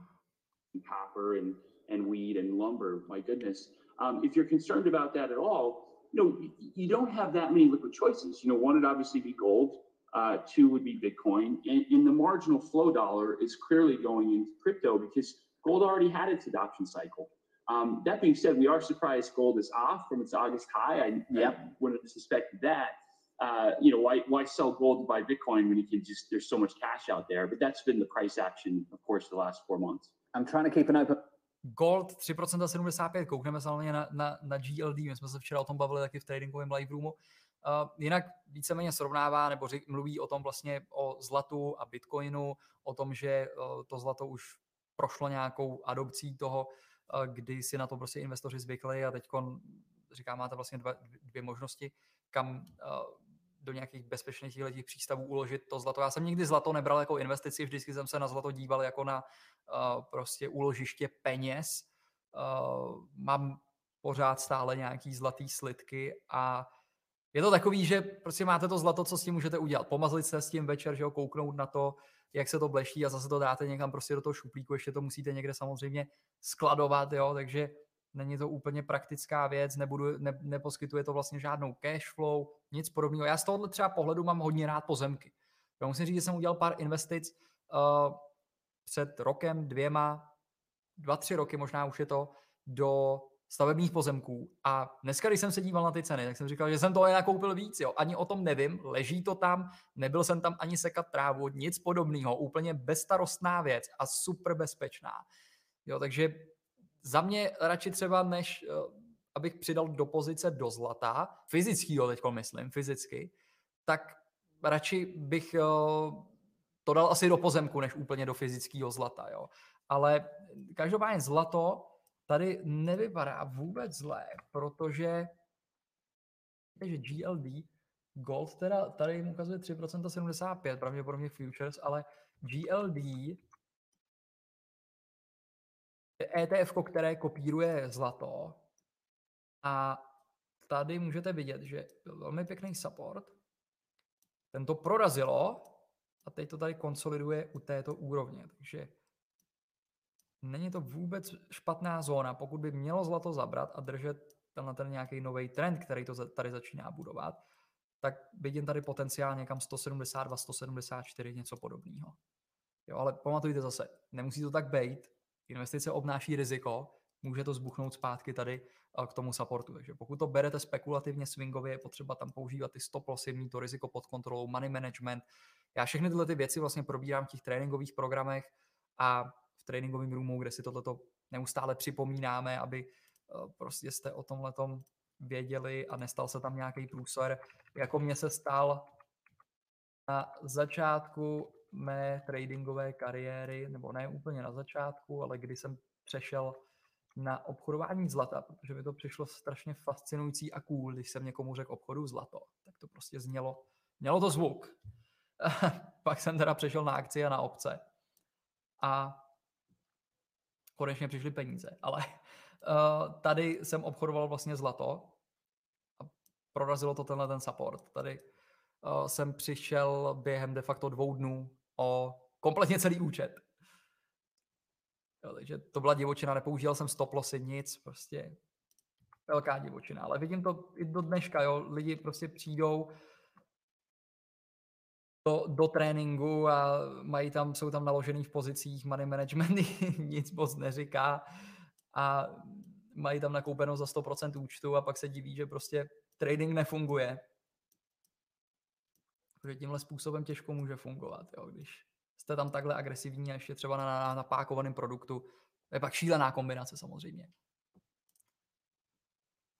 Copper and, and weed and lumber, my goodness. Um, if you're concerned about that at all, you know, you, you don't have that many liquid choices. You know, one would obviously be gold, uh, two would be Bitcoin, and, and the marginal flow dollar is clearly going into crypto because gold already had its adoption cycle. Um, that being said, we are surprised gold is off from its August high. I, yeah. I wouldn't have suspected that. Uh, you know, why, why sell gold to buy Bitcoin when you can just, there's so much cash out there. But that's been the price action, of course, the last four months. I'm trying to keep an open... Gold 3% 75, koukneme se na, na, na GLD, my jsme se včera o tom bavili taky v tradingovém live roomu. Uh, jinak víceméně srovnává nebo řek, mluví o tom vlastně o zlatu a bitcoinu, o tom, že uh, to zlato už prošlo nějakou adopcí toho, uh, kdy si na to prostě investoři zvykli a teď říká, máte vlastně dva, dvě možnosti, kam uh, do nějakých bezpečných letích přístavů uložit to zlato. Já jsem nikdy zlato nebral jako investici, vždycky jsem se na zlato díval jako na uh, prostě úložiště peněz. Uh, mám pořád stále nějaký zlatý slitky a je to takový, že prostě máte to zlato, co s tím můžete udělat. Pomazlit se s tím večer, že ho kouknout na to, jak se to bleští a zase to dáte někam prostě do toho šuplíku, ještě to musíte někde samozřejmě skladovat, jo, takže není to úplně praktická věc, nebudu, ne, neposkytuje to vlastně žádnou cash flow, nic podobného. Já z tohohle třeba pohledu mám hodně rád pozemky. Já musím říct, že jsem udělal pár investic uh, před rokem, dvěma, dva, tři roky možná už je to, do stavebních pozemků. A dneska, když jsem se díval na ty ceny, tak jsem říkal, že jsem toho nakoupil víc. Jo. Ani o tom nevím, leží to tam, nebyl jsem tam ani sekat trávu, nic podobného, úplně bezstarostná věc a super bezpečná. Jo, takže za mě radši třeba, než uh, abych přidal do pozice do zlata, fyzického teď myslím, fyzicky, tak radši bych uh, to dal asi do pozemku, než úplně do fyzického zlata. Jo. Ale každopádně zlato tady nevypadá vůbec zlé, protože že GLD, Gold teda tady jim ukazuje 3% 75, pravděpodobně futures, ale GLD ETF, které kopíruje zlato a tady můžete vidět, že byl velmi pěkný support. Ten to prorazilo a teď to tady konsoliduje u této úrovně. Takže není to vůbec špatná zóna, pokud by mělo zlato zabrat a držet tenhle ten nějaký nový trend, který to tady začíná budovat, tak vidím tady potenciál někam 172, 174, něco podobného. Jo, ale pamatujte zase, nemusí to tak být. Investice obnáší riziko, může to zbuchnout zpátky tady k tomu supportu. Takže pokud to berete spekulativně, swingově, je potřeba tam používat ty stop lossy, mít to riziko pod kontrolou, money management. Já všechny tyhle ty věci vlastně probírám v těch tréninkových programech a v tréninkovém roomu, kde si tohleto neustále připomínáme, aby prostě jste o tomhle věděli a nestal se tam nějaký průser. Jako mě se stal na začátku mé tradingové kariéry, nebo ne úplně na začátku, ale kdy jsem přešel na obchodování zlata, protože mi to přišlo strašně fascinující a cool, když jsem někomu řekl obchodu zlato, tak to prostě znělo, mělo to zvuk. Pak jsem teda přešel na akcie a na obce. A konečně přišly peníze, ale uh, tady jsem obchodoval vlastně zlato a prorazilo to tenhle ten support. Tady uh, jsem přišel během de facto dvou dnů o kompletně celý účet. Jo, takže to byla divočina, nepoužíval jsem stop lossy, nic, prostě velká divočina. Ale vidím to i do dneška, jo, lidi prostě přijdou do, do tréninku a mají tam, jsou tam naložený v pozicích money management, nic moc neříká a mají tam nakoupeno za 100% účtu a pak se diví, že prostě trading nefunguje. Protože tímhle způsobem těžko může fungovat, jo, když jste tam takhle agresivní a ještě třeba na, na napákovaném produktu. To je pak šílená kombinace samozřejmě.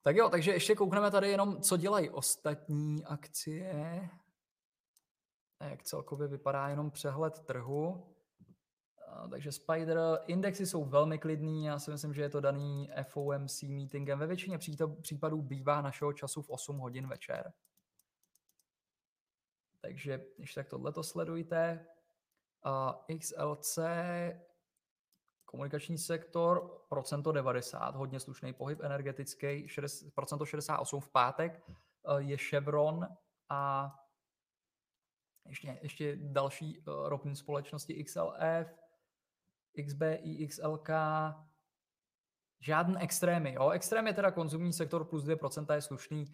Tak jo, takže ještě koukneme tady jenom, co dělají ostatní akcie. Jak celkově vypadá jenom přehled trhu. Takže Spider, indexy jsou velmi klidný, já si myslím, že je to daný FOMC meetingem. Ve většině případů bývá našeho času v 8 hodin večer. Takže ještě tak tohleto sledujte. XLC, komunikační sektor, procento 90, hodně slušný pohyb energetický, 60, procento 68 v pátek je Chevron a ještě, ještě další ropní společnosti XLF, XBI, XLK, žádný extrémy. Jo? Extrém je teda konzumní sektor plus 2% je slušný.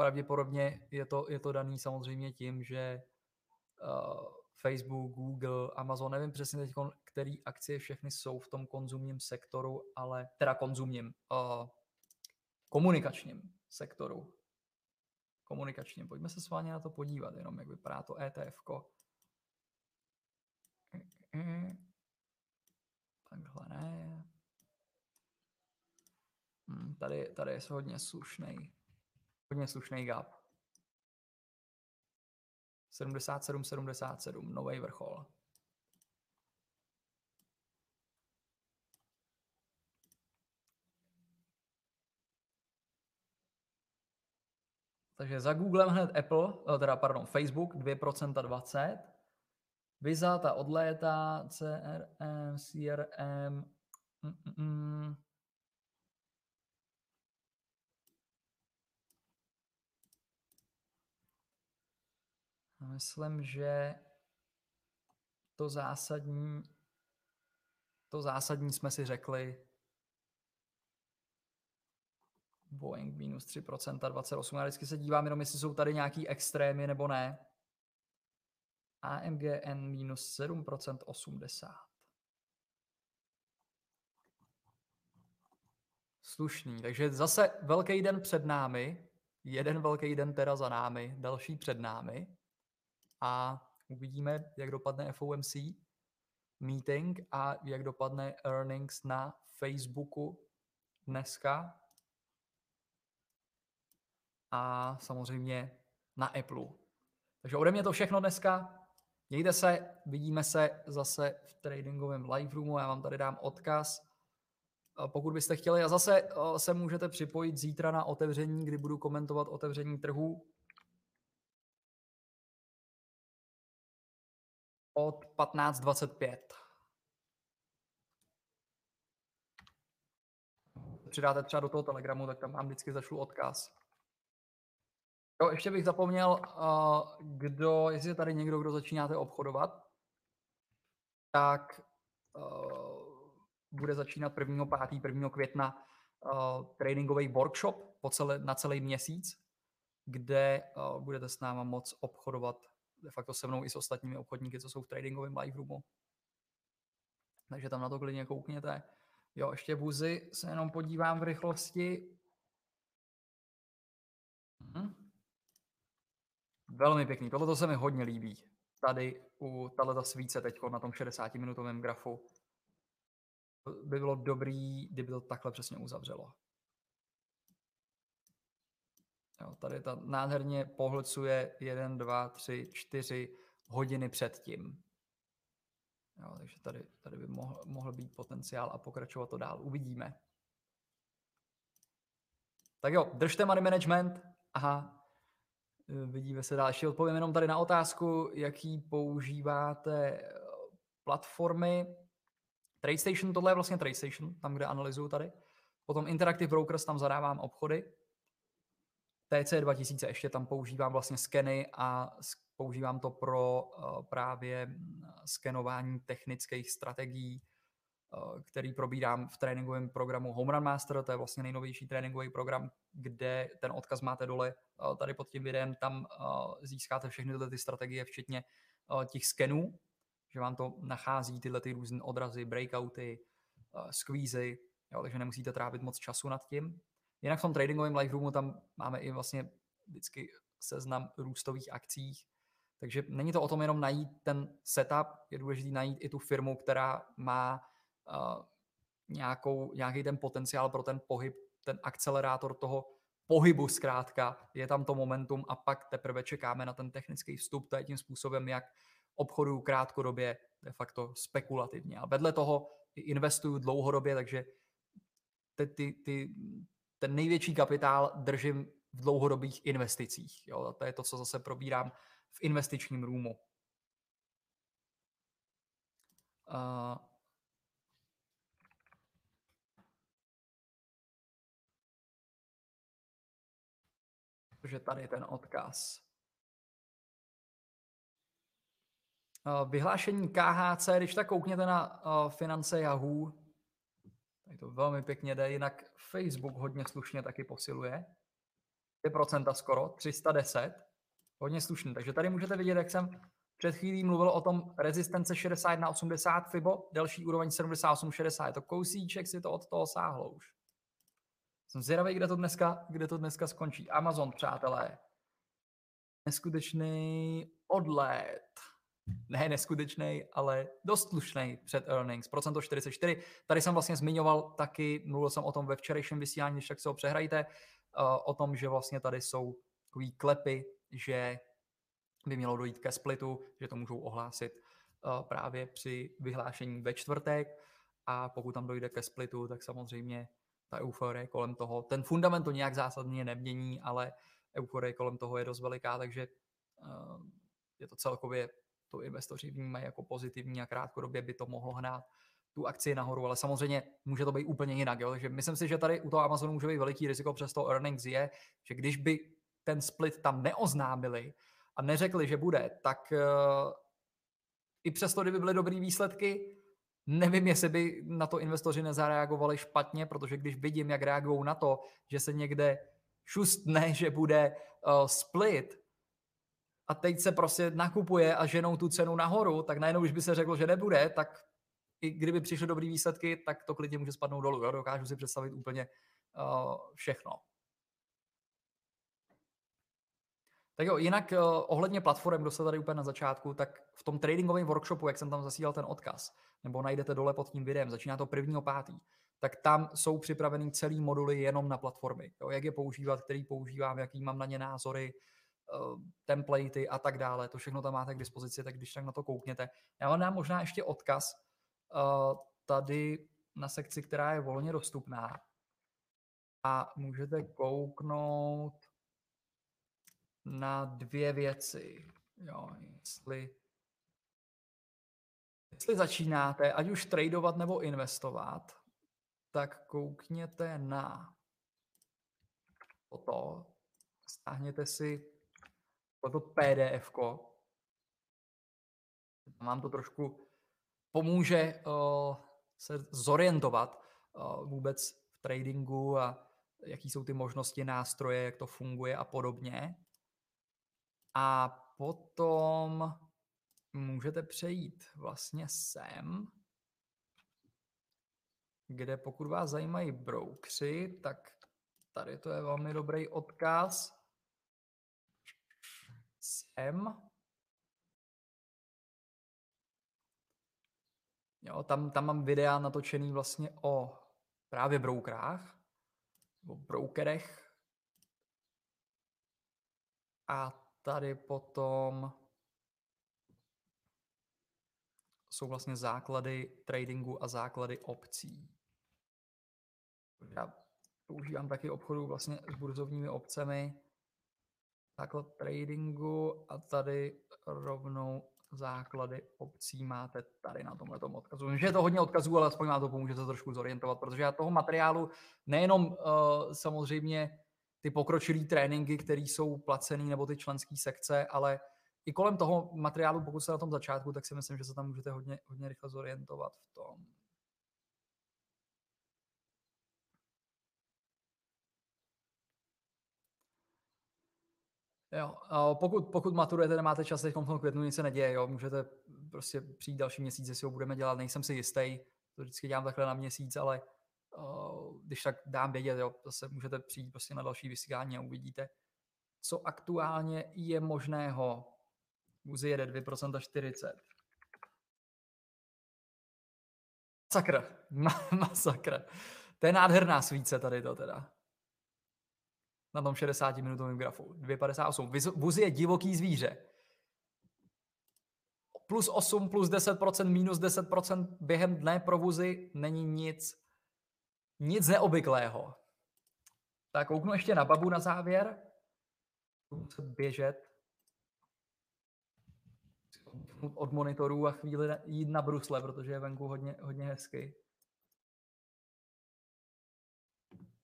Pravděpodobně je to, je to daný samozřejmě tím, že Facebook, Google, Amazon, nevím přesně teď, který akcie všechny jsou v tom konzumním sektoru, ale teda konzumním, uh, komunikačním sektoru. Komunikačním. Pojďme se s vámi na to podívat, jenom jak vypadá to ETF. -ko. Takhle ne. Hmm, tady, tady je hodně slušný. Hodně slušný gap. 77, 77, nový vrchol. Takže za Googlem hned Apple, eh, teda pardon, Facebook 2% 20, Visa ta odlétá, CRM, CRM, mm, mm, Myslím, že to zásadní, to zásadní jsme si řekli. Boeing minus 3%, 28. Já vždycky se dívám jenom, jestli jsou tady nějaký extrémy nebo ne. AMGN minus 7%, 80. Slušný. Takže zase velký den před námi, jeden velký den teda za námi, další před námi a uvidíme, jak dopadne FOMC meeting a jak dopadne earnings na Facebooku dneska a samozřejmě na Apple. Takže ode mě to všechno dneska. Mějte se, vidíme se zase v tradingovém live roomu, já vám tady dám odkaz. Pokud byste chtěli, a zase se můžete připojit zítra na otevření, kdy budu komentovat otevření trhu od 15.25. přidáte třeba do toho Telegramu, tak tam vám vždycky zašlu odkaz. Jo, ještě bych zapomněl, kdo, jestli je tady někdo, kdo začínáte obchodovat, tak bude začínat 1. 5. 1. května tradingový workshop po celé, na celý měsíc, kde budete s náma moc obchodovat de facto se mnou i s ostatními obchodníky, co jsou v tradingovém live roomu. Takže tam na to klidně koukněte. Jo, ještě buzy se jenom podívám v rychlosti. Hm. Velmi pěkný, tohle se mi hodně líbí. Tady u tato svíce teď na tom 60-minutovém grafu by bylo dobrý, kdyby to takhle přesně uzavřelo. Jo, tady ta nádherně pohlcuje 1, 2, 3, 4 hodiny předtím. Jo, takže tady, tady by mohl, mohl být potenciál a pokračovat to dál. Uvidíme. Tak jo, držte money management. Aha, vidíme se. Ještě odpovím jenom tady na otázku, jaký používáte eh, platformy. TradeStation, tohle je vlastně TradeStation, tam, kde analyzuju tady. Potom Interactive Brokers, tam zadávám obchody. TC2000 ještě tam používám vlastně skeny a používám to pro uh, právě mm, skenování technických strategií, uh, který probírám v tréninkovém programu Home Run Master, to je vlastně nejnovější tréninkový program, kde ten odkaz máte dole uh, tady pod tím videem, tam získáte všechny tyhle ty strategie, včetně těch skenů, že vám to nachází tyhle ty různé odrazy, breakouty, squeezy, jo, takže nemusíte trávit moc času nad tím. Jinak v tom tradingovém live roomu tam máme i vlastně vždycky seznam růstových akcích, takže není to o tom jenom najít ten setup, je důležité najít i tu firmu, která má uh, nějakou, nějaký ten potenciál pro ten pohyb, ten akcelerátor toho pohybu zkrátka, je tam to momentum a pak teprve čekáme na ten technický vstup, to je tím způsobem, jak obchoduju krátkodobě, de facto spekulativně. A vedle toho investuju dlouhodobě, takže ty, ty, ty, ten největší kapitál držím v dlouhodobých investicích. Jo? A to je to, co zase probírám v investičním růmu. Uh, že tady ten odkaz. Vyhlášení KHC, když tak koukněte na finance Yahoo, to velmi pěkně jde, jinak Facebook hodně slušně taky posiluje. 2% skoro, 310, hodně slušný. Takže tady můžete vidět, jak jsem před chvílí mluvil o tom rezistence 61 80 FIBO, delší úroveň 78 60. Je to kousíček, si to od toho sáhlo už. Jsem zvědavý, kde to dneska, kde to dneska skončí. Amazon, přátelé. Neskutečný odlet ne neskutečný, ale dost slušný před earnings, procento 44. Tady jsem vlastně zmiňoval taky, mluvil jsem o tom ve včerejším vysílání, když tak se ho přehrajte, uh, o tom, že vlastně tady jsou takový klepy, že by mělo dojít ke splitu, že to můžou ohlásit uh, právě při vyhlášení ve čtvrtek a pokud tam dojde ke splitu, tak samozřejmě ta euforie kolem toho, ten fundament to nějak zásadně nemění, ale euforie kolem toho je dost veliká, takže uh, je to celkově to investoři vnímají jako pozitivní a krátkodobě by to mohlo hnát tu akci nahoru, ale samozřejmě může to být úplně jinak. Jo? Takže myslím si, že tady u toho Amazonu může být veliký riziko, přes to earnings je, že když by ten split tam neoznámili a neřekli, že bude, tak uh, i přesto, kdyby byly dobré výsledky, nevím, jestli by na to investoři nezareagovali špatně, protože když vidím, jak reagují na to, že se někde šustne, že bude uh, split, a teď se prostě nakupuje a ženou tu cenu nahoru, tak najednou, když by se řeklo, že nebude, tak i kdyby přišly dobré výsledky, tak to klidně může spadnout dolů. Jo? Dokážu si představit úplně uh, všechno. Tak jo, jinak uh, ohledně platform, kdo se tady úplně na začátku, tak v tom tradingovém workshopu, jak jsem tam zasílal ten odkaz, nebo najdete dole pod tím videem, začíná to prvního pátý, tak tam jsou připravený celý moduly jenom na platformy. Jo, jak je používat, který používám, jaký mám na ně názory, uh, templatey a tak dále. To všechno tam máte k dispozici, tak když tak na to koukněte. Já vám dám možná ještě odkaz uh, tady na sekci, která je volně dostupná. A můžete kouknout na dvě věci. Jo, jestli, jestli začínáte, ať už tradovat nebo investovat, tak koukněte na toto. Stáhněte si toto PDF. -ko. Vám to trošku pomůže uh, se zorientovat uh, vůbec v tradingu a jaký jsou ty možnosti, nástroje, jak to funguje a podobně. A potom můžete přejít vlastně sem, kde pokud vás zajímají broukři, tak tady to je velmi dobrý odkaz. Sem. Jo, tam, tam mám videa natočený vlastně o právě broukrách, o brokerech. A tady potom jsou vlastně základy tradingu a základy opcí. Já používám taky obchodu vlastně s burzovními opcemi, základ tradingu a tady rovnou základy opcí máte tady na tomhle odkazu. Že je to hodně odkazů, ale aspoň má to pomůže se trošku zorientovat, protože já toho materiálu nejenom uh, samozřejmě ty pokročilé tréninky, které jsou placené, nebo ty členské sekce, ale i kolem toho materiálu, pokud se na tom začátku, tak si myslím, že se tam můžete hodně, hodně rychle zorientovat v tom. Jo, pokud, pokud maturujete, nemáte čas, teď v tom květnu nic se neděje, jo, můžete prostě přijít další měsíc, jestli ho budeme dělat, nejsem si jistý, to vždycky dělám takhle na měsíc, ale uh, když tak dám vědět, jo, zase můžete přijít prostě na další vysílání a uvidíte, co aktuálně je možného. Uzi jede 2% 40. Masakr. Masakr. To je nádherná svíce tady to teda na tom 60-minutovém grafu. 2,58. Vůz je divoký zvíře. Plus 8, plus 10%, minus 10% během dne pro vůzy není nic, nic neobvyklého. Tak kouknu ještě na babu na závěr. Muset běžet od monitorů a chvíli jít na brusle, protože je venku hodně, hodně hezky.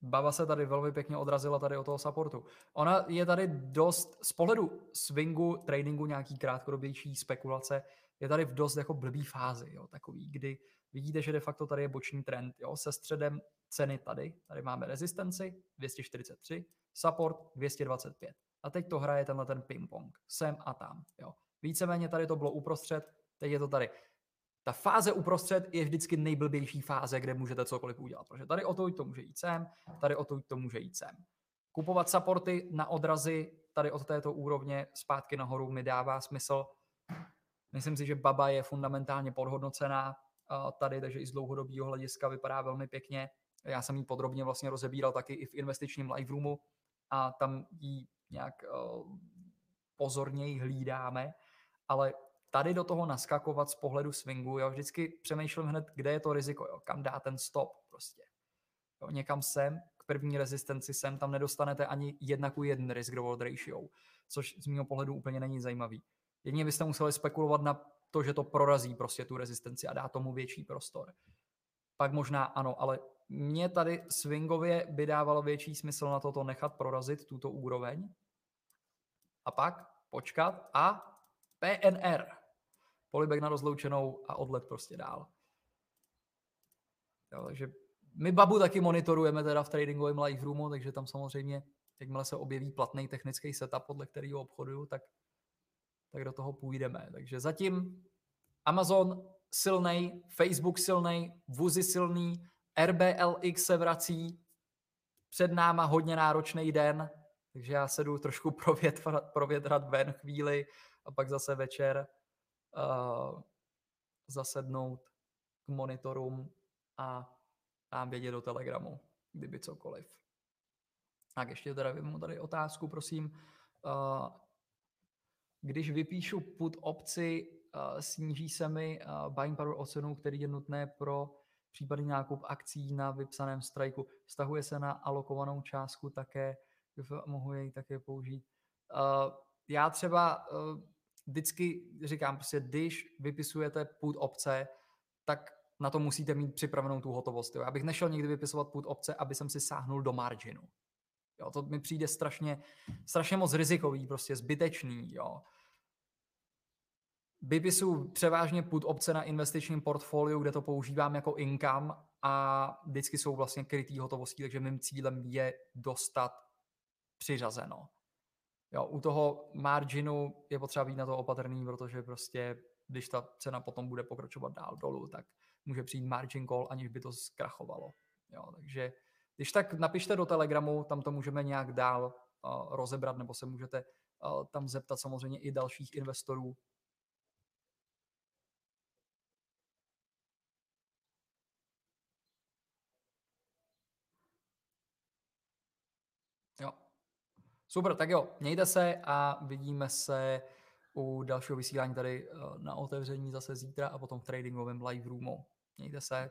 Baba se tady velmi pěkně odrazila tady o toho supportu. Ona je tady dost, z pohledu swingu, tradingu, nějaký krátkodobější spekulace, je tady v dost jako blbý fázi, jo, takový, kdy vidíte, že de facto tady je boční trend, jo, se středem ceny tady, tady máme rezistenci 243, support 225. A teď to hraje tenhle ten ping-pong, sem a tam, jo. Víceméně tady to bylo uprostřed, teď je to tady ta fáze uprostřed je vždycky nejblbější fáze, kde můžete cokoliv udělat. Protože tady o to to může jít sem, tady o to to může jít sem. Kupovat supporty na odrazy tady od této úrovně zpátky nahoru mi dává smysl. Myslím si, že Baba je fundamentálně podhodnocená tady, takže i z dlouhodobého hlediska vypadá velmi pěkně. Já jsem ji podrobně vlastně rozebíral taky i v investičním live roomu a tam ji nějak pozorněji hlídáme, ale tady do toho naskakovat z pohledu swingu, jo, vždycky přemýšlím hned, kde je to riziko, jo, kam dá ten stop prostě. Jo, někam sem, k první rezistenci sem, tam nedostanete ani jedna ku jeden risk reward ratio, což z mého pohledu úplně není zajímavý. Jedině byste museli spekulovat na to, že to prorazí prostě tu rezistenci a dá tomu větší prostor. Pak možná ano, ale mě tady swingově by dávalo větší smysl na toto nechat prorazit tuto úroveň a pak počkat a PNR. Polibek na rozloučenou a odlet prostě dál. Jo, takže my babu taky monitorujeme teda v tradingovém live roomu, takže tam samozřejmě, jakmile se objeví platný technický setup, podle kterého obchoduju, tak, tak do toho půjdeme. Takže zatím Amazon silný, Facebook silný, Vuzy silný, RBLX se vrací, před náma hodně náročný den, takže já se jdu trošku provětrat, provětrat ven chvíli a pak zase večer uh, zasednout k monitorům a dám vědět do Telegramu, kdyby cokoliv. Tak ještě teda vymu tady otázku, prosím. Uh, když vypíšu put opci, uh, sníží se mi uh, buying power o cenu, který je nutné pro případný nákup akcí na vypsaném strajku. Vztahuje se na alokovanou částku také, mohu jej také použít. Já třeba vždycky říkám, prostě když vypisujete put opce, tak na to musíte mít připravenou tu hotovost. Jo. Já bych nešel nikdy vypisovat put opce, aby jsem si sáhnul do marginu. Jo, to mi přijde strašně, strašně moc rizikový, prostě zbytečný. Jo. Vypisuju převážně put opce na investičním portfoliu, kde to používám jako income a vždycky jsou vlastně krytý hotovostí, takže mým cílem je dostat přiřazeno. Jo, u toho marginu je potřeba být na to opatrný, protože prostě, když ta cena potom bude pokračovat dál dolů, tak může přijít margin call, aniž by to zkrachovalo. Jo, takže když tak napište do Telegramu, tam to můžeme nějak dál uh, rozebrat, nebo se můžete uh, tam zeptat samozřejmě i dalších investorů. Jo. Super, tak jo, mějte se a vidíme se u dalšího vysílání tady na otevření zase zítra a potom v tradingovém live roomu. Mějte se.